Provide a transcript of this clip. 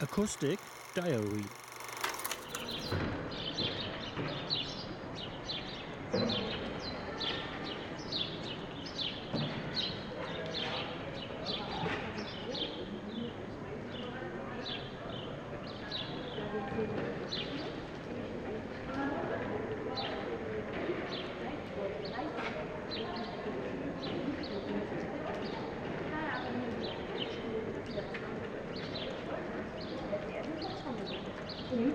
Acoustic Diary 嗯。